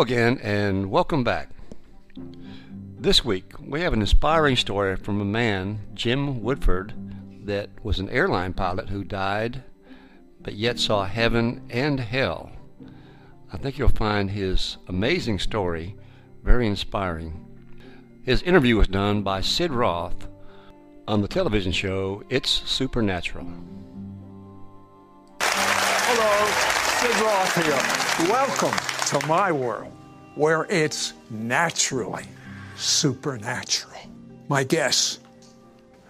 Again, and welcome back. This week, we have an inspiring story from a man, Jim Woodford, that was an airline pilot who died but yet saw heaven and hell. I think you'll find his amazing story very inspiring. His interview was done by Sid Roth on the television show It's Supernatural. Hello, Sid Roth here. Welcome to my world where it's naturally supernatural. My guess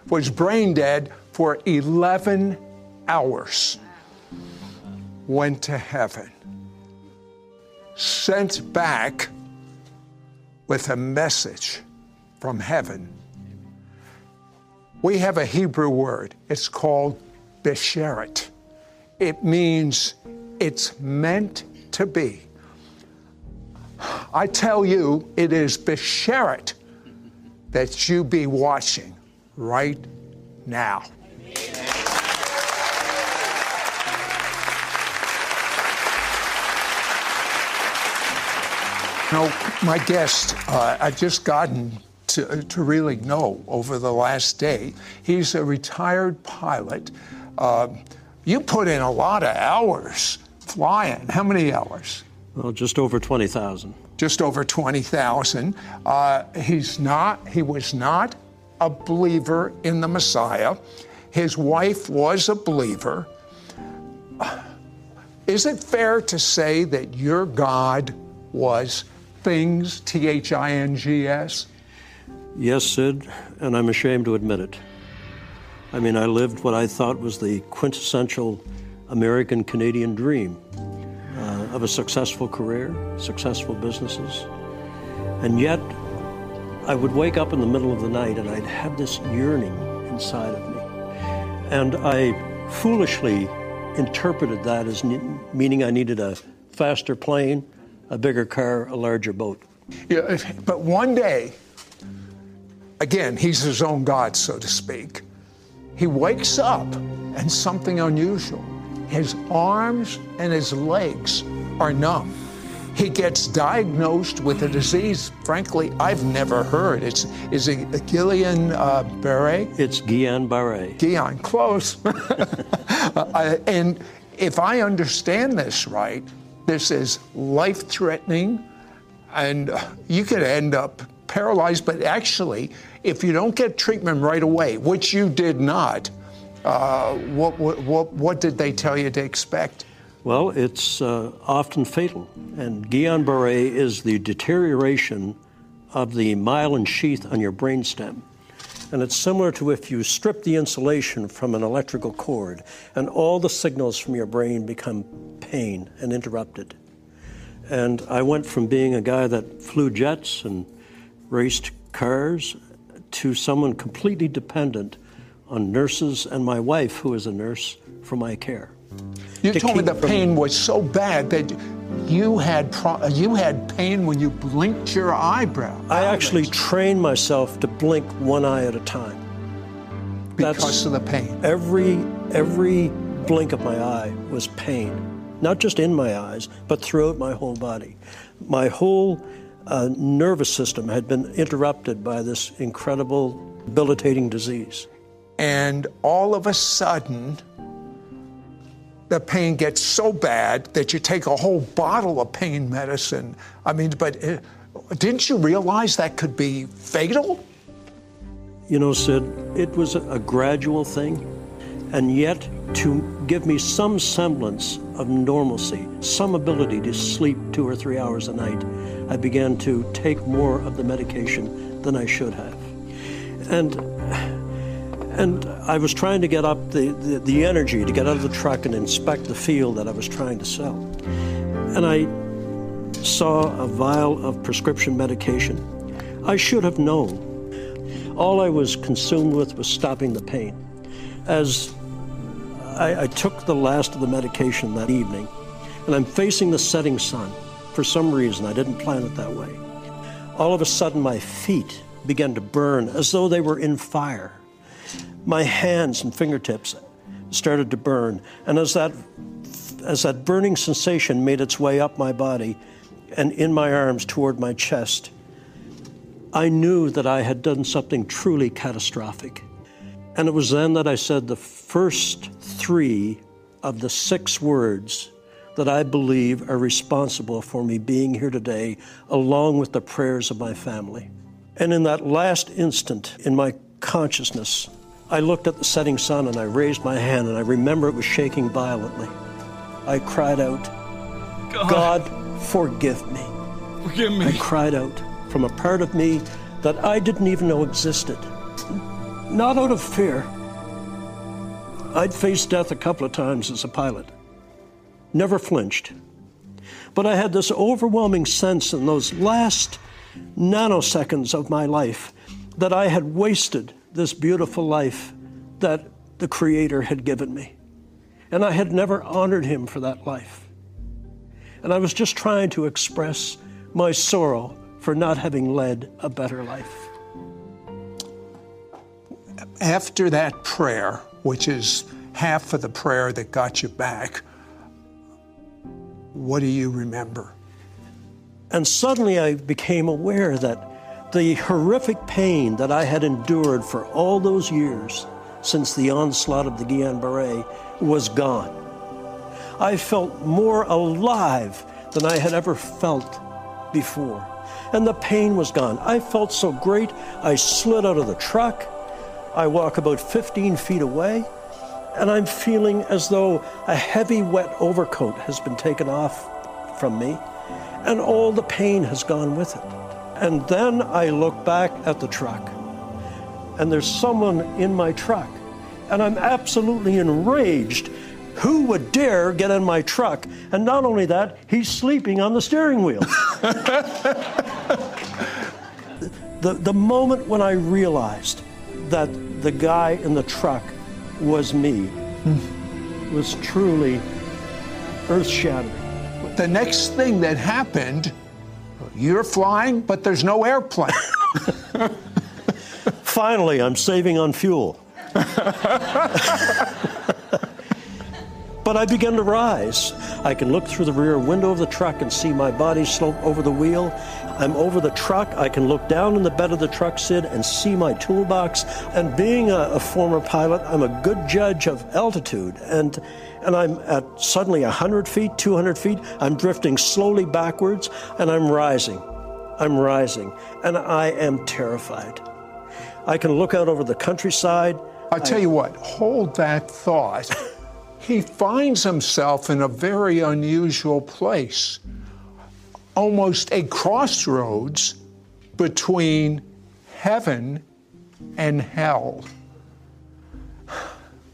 was brain dead for 11 hours, went to heaven, sent back with a message from heaven. We have a Hebrew word, it's called besheret. It means it's meant to be. I tell you, it is Besheret that you be watching right now. No, my guest, uh, I've just gotten to, to really know over the last day. He's a retired pilot. Uh, you put in a lot of hours flying. How many hours? Well, just over 20,000. Just over 20,000. Uh, he's not, he was not a believer in the Messiah. His wife was a believer. Is it fair to say that your God was things, T H I N G S? Yes, Sid, and I'm ashamed to admit it. I mean, I lived what I thought was the quintessential American Canadian dream uh, of a successful career, successful businesses. And yet, I would wake up in the middle of the night and I'd have this yearning inside of me. And I foolishly interpreted that as ne- meaning I needed a faster plane, a bigger car, a larger boat. Yeah, but one day, again, he's his own God, so to speak. He wakes up and something unusual. His arms and his legs are numb. He gets diagnosed with a disease, frankly, I've never heard. It's is it Guillain uh, Barre? It's Guillain-Barré. Guillain, close. Uh, and if I understand this right, this is life-threatening, and you could end up paralyzed. But actually, if you don't get treatment right away, which you did not, uh, what, what, what, what did they tell you to expect? Well, it's uh, often fatal. And Guillain-Barré is the deterioration of the myelin sheath on your brainstem. And it's similar to if you strip the insulation from an electrical cord and all the signals from your brain become pain and interrupted. And I went from being a guy that flew jets and raced cars to someone completely dependent on nurses and my wife, who is a nurse, for my care. You To told me the pain was so bad that you had pro- you had pain when you blinked your eyebrow. I actually trained myself to blink one eye at a time. because of the pain. Every every blink of my eye was pain, not just in my eyes, but throughout my whole body. My whole uh, nervous system had been interrupted by this incredible, debilitating disease. and all of a sudden the pain gets so bad that you take a whole bottle of pain medicine. I mean, but uh Didn't you realize that could be fatal? You know, Sid, it was a gradual thing, and yet to give me some semblance of normalcy, some ability to sleep two or three hours a night, I began to take more of the medication than I should have. And and I was trying to get up the, the, the, energy to get out of the truck and inspect the field that I was trying to sell. And I saw a vial of prescription medication. I should have known. All I was consumed with was stopping the pain. As I, I took the last of the medication that evening, and I'm facing the setting sun. For some reason, I didn't plan it that way. All of a sudden, my feet began to burn as though they were in fire. My hands and fingertips started to burn, and as that as that burning sensation made its way up my body and in my arms toward my chest, I knew that I had done something truly catastrophic. And it was then that I said the first three of the six words that I believe are responsible for me being here today, along with the prayers of my family. And in that last instant in my consciousness, I looked at the setting sun and I raised my hand and I remember it was shaking violently. I cried out, God, God forgive me. Forgive me. I cried out from a part of me that I didn't even know existed. Not out of fear. I'd faced death a couple of times as a pilot, never flinched. But I had this overwhelming sense in those last nanoseconds of my life that I had wasted this beautiful life that the Creator had given me. And I had never honored Him for that life. And I was just trying to express my sorrow for not having led a better life. After that prayer, which is half of the prayer that got you back, what do you remember? And suddenly I became aware that the horrific pain that I had endured for all those years since the onslaught of the Guillain-Barre was gone. I felt more alive than I had ever felt before. And the pain was gone. I felt so great, I slid out of the truck. I walk about 15 feet away, and I'm feeling as though a heavy, wet overcoat has been taken off from me and all the pain has gone with it. And then I look back at the truck, and there's someone in my truck, and I'm absolutely enraged. Who would dare get in my truck? And not only that, he's sleeping on the steering wheel. the, the moment when I realized that the guy in the truck was me hmm. was truly earth shattering the next thing that happened, you're flying, but there's no airplane. Finally, I'm saving on fuel. but I begin to rise. I can look through the rear window of the truck and see my body slope over the wheel. I'm over the truck. I can look down in the bed of the truck, Sid, and see my toolbox. And being a, a former pilot, I'm a good judge of altitude. And and I'm at suddenly 100 feet, 200 feet. I'm drifting slowly backwards and I'm rising. I'm rising and I am terrified. I can look out over the countryside. I'll tell I, you what, hold that thought. he finds himself in a very unusual place, almost a crossroads between heaven and hell.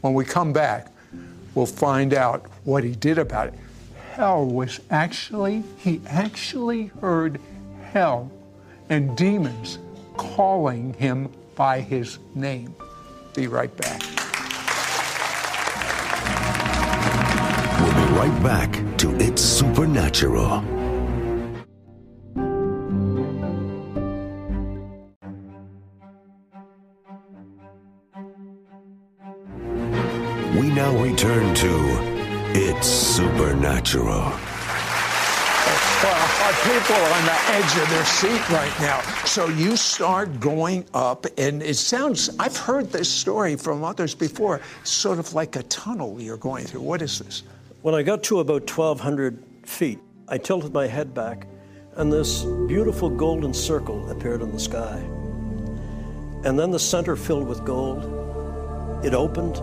When we come back, we'll find out what he did about it. Hell was actually, he actually heard hell and demons calling him by his name. Be right back. Right back to It's Supernatural. We now return to It's Supernatural. Well, our people are on the edge of their seat right now. So you start going up, and it sounds, I've heard this story from others before, sort of like a tunnel you're going through. What is this? When I got to about 1,200 feet, I tilted my head back and this beautiful golden circle appeared in the sky. And then the center filled with gold. It opened,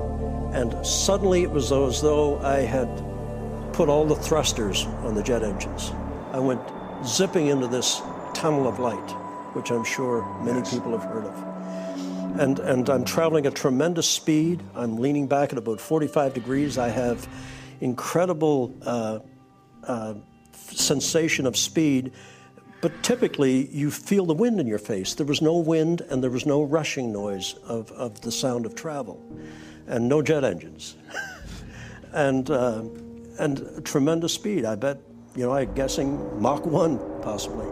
and suddenly it was as though I had put all the thrusters on the jet engines. I went zipping into this tunnel of light, which I'm sure many yes. people have heard of. And, and I'm traveling at tremendous speed. I'm leaning back at about 45 degrees. I have incredible uh, uh, sensation of speed, but typically you feel the wind in your face. There was no wind and there was no rushing noise of, of the sound of travel, and no jet engines. and, uh, and tremendous speed. I bet, you know, I'm guessing Mach 1 possibly.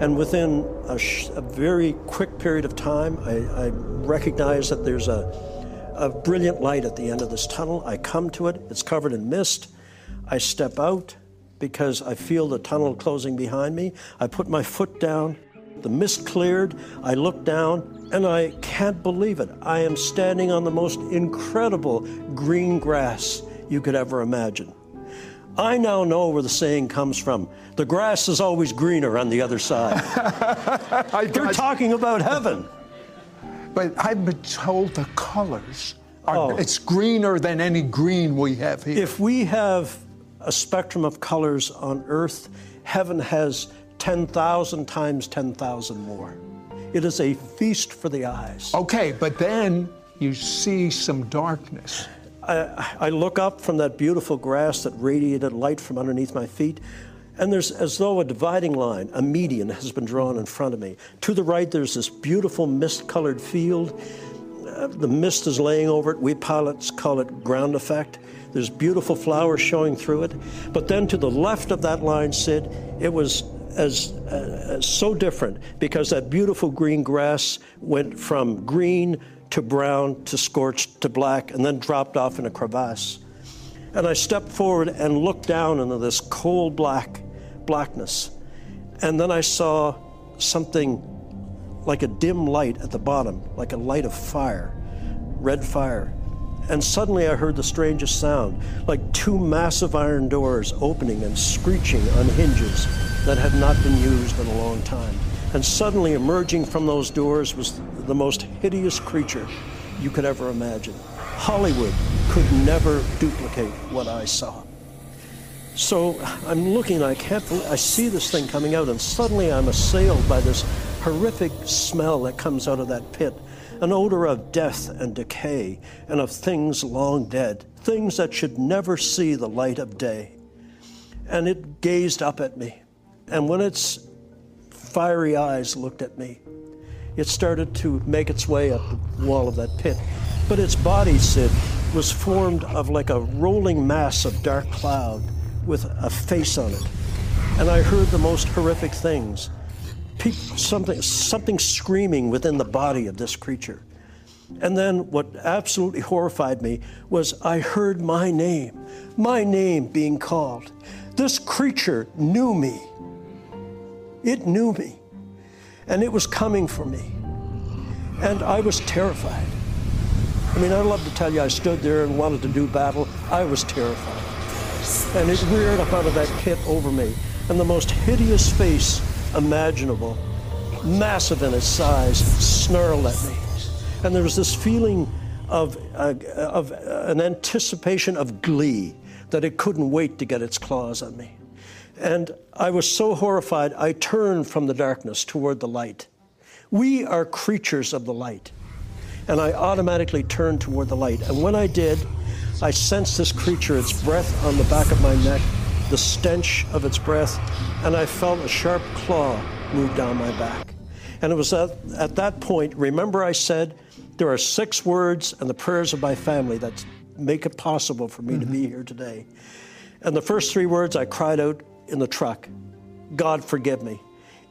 And within a, sh- a very quick period of time, I, I recognize that there's a, a brilliant light at the end of this tunnel. I come to it, it's covered in mist. I step out because I feel the tunnel closing behind me. I put my foot down, the mist cleared, I look down, and I can't believe it. I am standing on the most incredible green grass you could ever imagine. I now know where the saying comes from. The grass is always greener on the other side. You're talking about heaven. But I've been told the colors are, oh. it's greener than any green we have here. If we have a spectrum of colors on earth, heaven has 10,000 times 10,000 more. It is a feast for the eyes. Okay, but then you see some darkness. I, I, look up from that beautiful grass that radiated light from underneath my feet, and there's as though a dividing line, a median, has been drawn in front of me. To the right, there's this beautiful mist colored field. Uh, the mist is laying over it. We pilots call it ground effect. There's beautiful flowers showing through it. But then to the left of that line, Sid, it was as uh, so different because that beautiful green grass went from green to brown to scorched to black and then dropped off in a crevasse. And I stepped forward and looked down into this coal black blackness. And then I saw something like a dim light at the bottom, like a light of fire, red fire. And suddenly I heard the strangest sound, like two massive iron doors opening and screeching on hinges that had not been used in a long time. And suddenly emerging from those doors was the most hideous creature you could ever imagine. Hollywood could never duplicate what I saw. So I'm looking, I can't I see this thing coming out, and suddenly I'm assailed by this horrific smell that comes out of that pit an odor of death and decay and of things long dead, things that should never see the light of day. And it gazed up at me. And when its fiery eyes looked at me, it started to make its way up the wall of that pit. But its body, Sid, was formed of like a rolling mass of dark cloud with a face on it. And I heard the most horrific things. something, something screaming within the body of this creature. And then what absolutely horrified me was I heard my name, my name being called. This creature knew me. It knew me. And it was coming for me. And I was terrified. I mean, I'd love to tell you I stood there and wanted to do battle. I was terrified. And it reared up out of that pit over me. And the most hideous face imaginable, massive in its size, snarled at me. And there was this feeling of, uh, of an anticipation of glee that it couldn't wait to get its claws on me. And I was so horrified, I turned from the darkness toward the light. We are creatures of the light. And I automatically turned toward the light. And when I did, I sensed this creature, its breath on the back of my neck, the stench of its breath, and I felt a sharp claw move down my back. And it was at, at that point, remember I said, there are six words and the prayers of my family that make it possible for me mm-hmm. to be here today. And the first three words I cried out in the truck God, forgive me.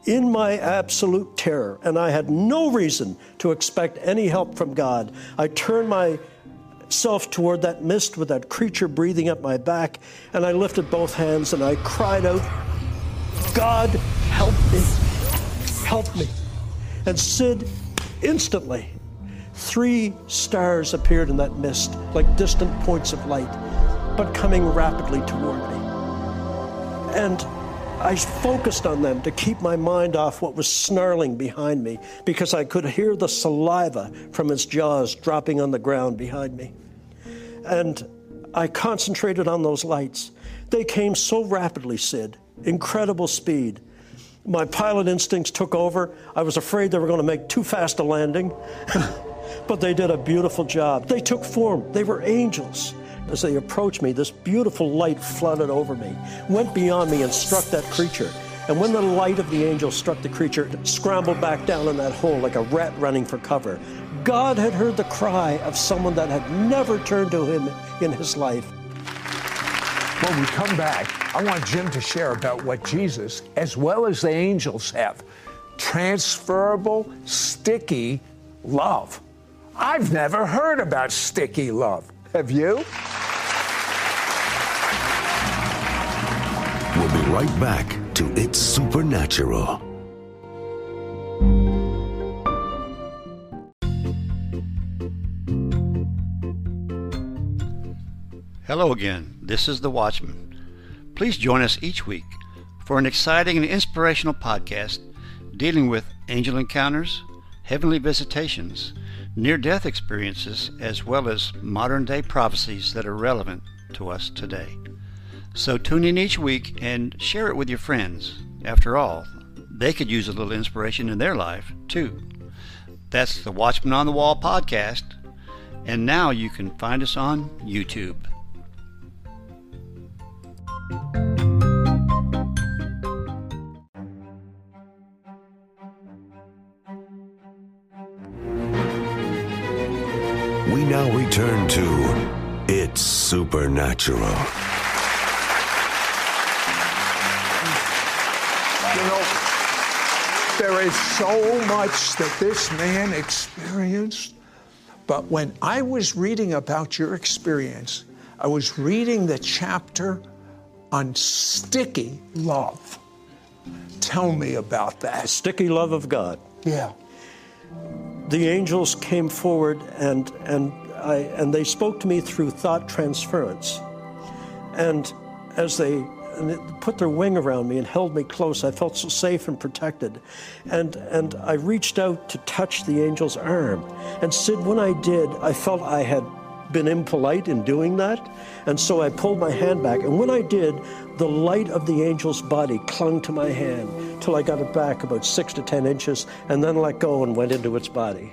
In my absolute terror, and I had no reason to expect any help from God, I turned myself toward that mist with that creature breathing up my back, and I lifted both hands and I cried out, God, help me, help me. And Sid, instantly, three stars appeared in that mist like distant points of light, but coming rapidly toward me. And I focused on them to keep my mind off what was snarling behind me because I could hear the saliva from its jaws dropping on the ground behind me. And I concentrated on those lights. They came so rapidly, Sid, incredible speed. My pilot instincts took over. I was afraid they were going to make too fast a landing, but they did a beautiful job. They took form, they were angels. As they approached me, this beautiful light flooded over me, went beyond me, and struck that creature. And when the light of the angel struck the creature, it scrambled back down in that hole like a rat running for cover. God had heard the cry of someone that had never turned to him in his life. When we come back, I want Jim to share about what Jesus, as well as the angels, have transferable, sticky love. I've never heard about sticky love. Have you? Right back to It's Supernatural. Hello again. This is The Watchman. Please join us each week for an exciting and inspirational podcast dealing with angel encounters, heavenly visitations, near death experiences, as well as modern day prophecies that are relevant to us today. So tune in each week and share it with your friends. After all, they could use a little inspiration in their life, too. That's the Watchman on the Wall podcast, and now you can find us on YouTube. We now return to It's Supernatural. There is so much that this man experienced. But when I was reading about your experience, I was reading the chapter on sticky love. Tell me about that. Sticky love of God. Yeah. the angels came forward and and I and they spoke to me through thought transference. And as they and put their wing around me and held me close, I felt so safe and protected. And and I reached out to touch the angel's arm. And Sid, when I did, I felt I had been impolite in doing that. And so I pulled my hand back. And when I did, the light of the angel's body clung to my hand till I got it back about six to ten inches and then let go and went into its body.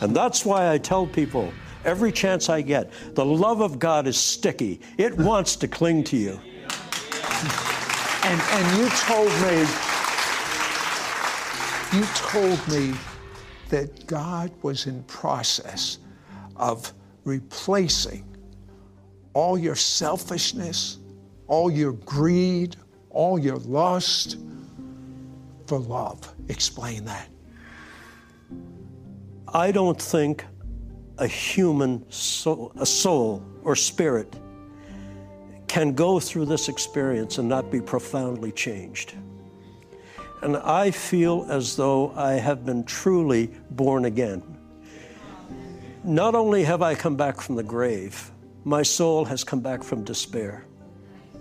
And that's why I tell people every chance I get the love of God is sticky, it wants to cling to you. And and you told me you told me that God was in process of replacing all your selfishness, all your greed, all your lust for love. Explain that. I don't think a human soul, a soul or spirit can go through this experience and not be profoundly changed. And I feel as though I have been truly born again. Not only have I come back from the grave, my soul has come back from despair.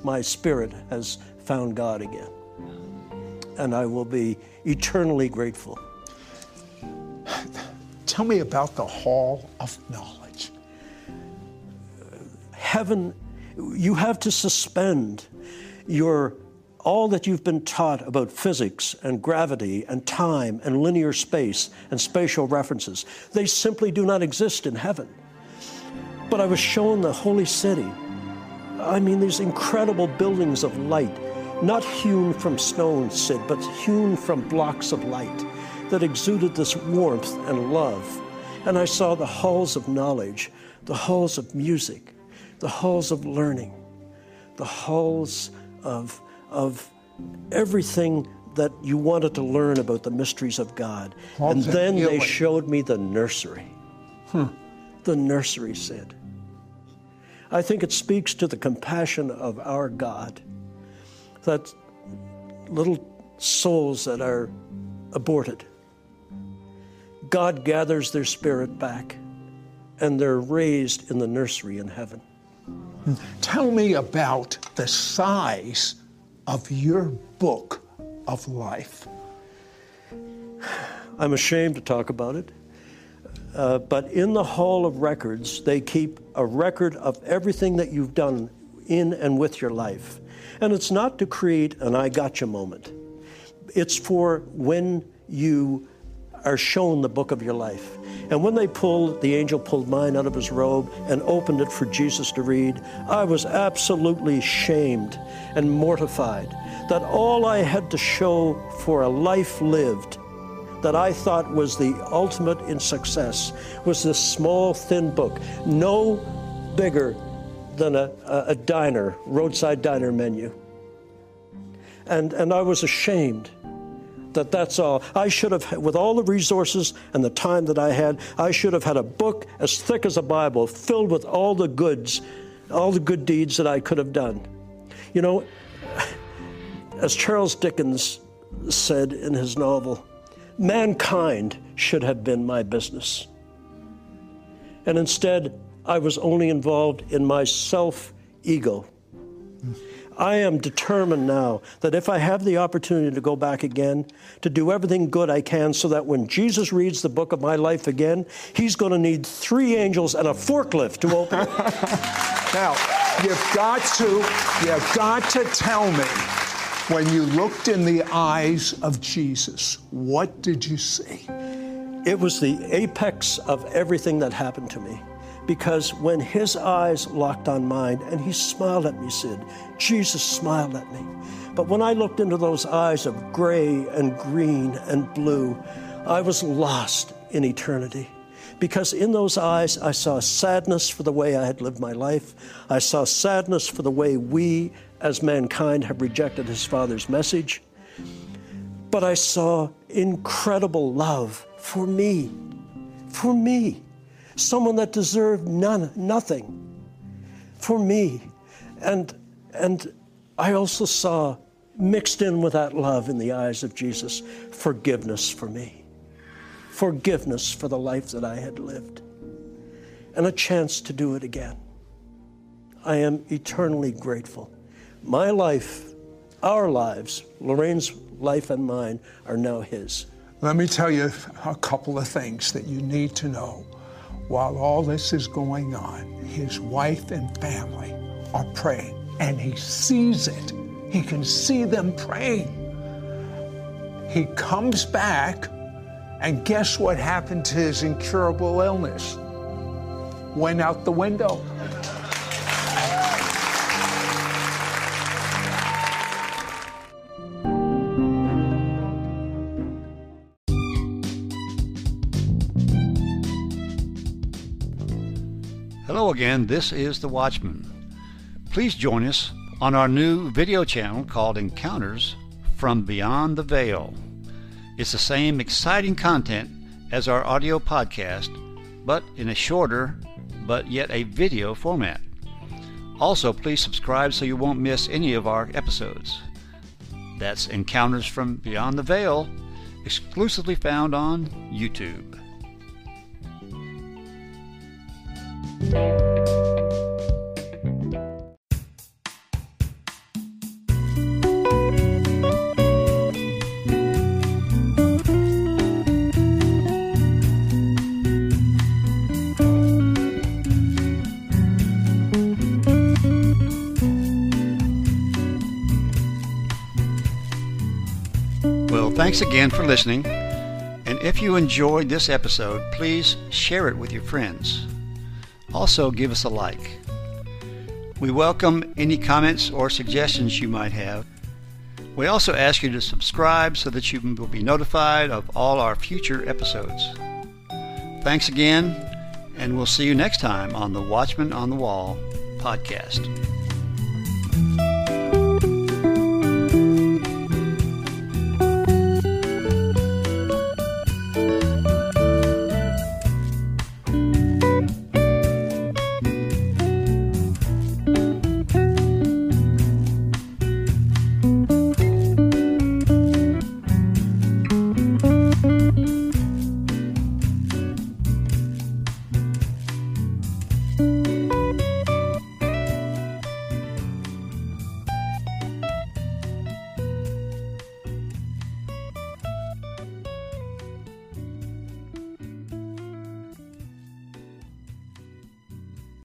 My spirit has found God again. And I will be eternally grateful. Tell me about the hall of knowledge. heaven, you have to suspend your all that you've been taught about physics and gravity and time and linear space and spatial references. They simply do not exist in heaven. But I was shown the holy city. I mean, these incredible buildings of light, not hewn from stone, Sid, but hewn from blocks of light that exuded this warmth and love. And I saw the halls of knowledge, the halls of music, the halls of learning, the halls of, of everything that you wanted to learn about the mysteries of God. Halls and then they showed me the nursery. Hmm. The nursery Sid. I think it speaks to the compassion of our God that little souls that are aborted, God gathers their spirit back and they're raised in the nursery in heaven. Tell me about the size of your book of life? I'm ashamed to talk about it. Uh, but in the Hall of Records, they keep a record of everything that you've done in and with your life. And it's not to create an I gotcha moment, it's for when you are shown the book of your life. And when they pulled, the angel pulled mine out of his robe and opened it for Jesus to read, I was absolutely shamed and mortified that all I had to show for a life lived that I thought was the ultimate in success was this small, thin book, no bigger than a, a diner, roadside diner menu. And, and I was ashamed that that's all. I should have, with all the resources and the time that I had, I should have had a book as thick as a Bible filled with all the goods, all the good deeds that I could have done. You know, as Charles Dickens said in his novel, mankind should have been my business. And instead, I was only involved in my self ego. I am determined now that if I have the opportunity to go back again, to do everything good I can so that when Jesus reads the book of my life again, he's going to need three angels and a forklift to open it. now, you've got to, you've got to tell me when you looked in the eyes of Jesus, what did you see? It was the apex of everything that happened to me. Because when his eyes locked on mine and he smiled at me, Sid, Jesus smiled at me. But when I looked into those eyes of gray and green and blue, I was lost in eternity. Because in those eyes, I saw sadness for the way I had lived my life. I saw sadness for the way we as mankind have rejected his Father's message. But I saw incredible love for me, for me, someone that deserved none, nothing, for me. And, and I also saw mixed in with that love in the eyes of Jesus forgiveness for me, forgiveness for the life that I had lived, and a chance to do it again. I am eternally grateful. My life, our lives, Lorraine's life and mine, are now His. Let me tell you a couple of things that you need to know. While all this is going on, his wife and family are praying, and he sees it. He can see them praying. He comes back, and guess what happened to his incurable illness? Went out the window. Again, this is The Watchman. Please join us on our new video channel called Encounters from Beyond the Veil. It's the same exciting content as our audio podcast, but in a shorter but yet a video format. Also, please subscribe so you won't miss any of our episodes. That's Encounters from Beyond the Veil, exclusively found on YouTube. Thanks again for listening. And if you enjoyed this episode, please share it with your friends. Also, give us a like. We welcome any comments or suggestions you might have. We also ask you to subscribe so that you will be notified of all our future episodes. Thanks again, and we'll see you next time on the Watchman on the Wall podcast.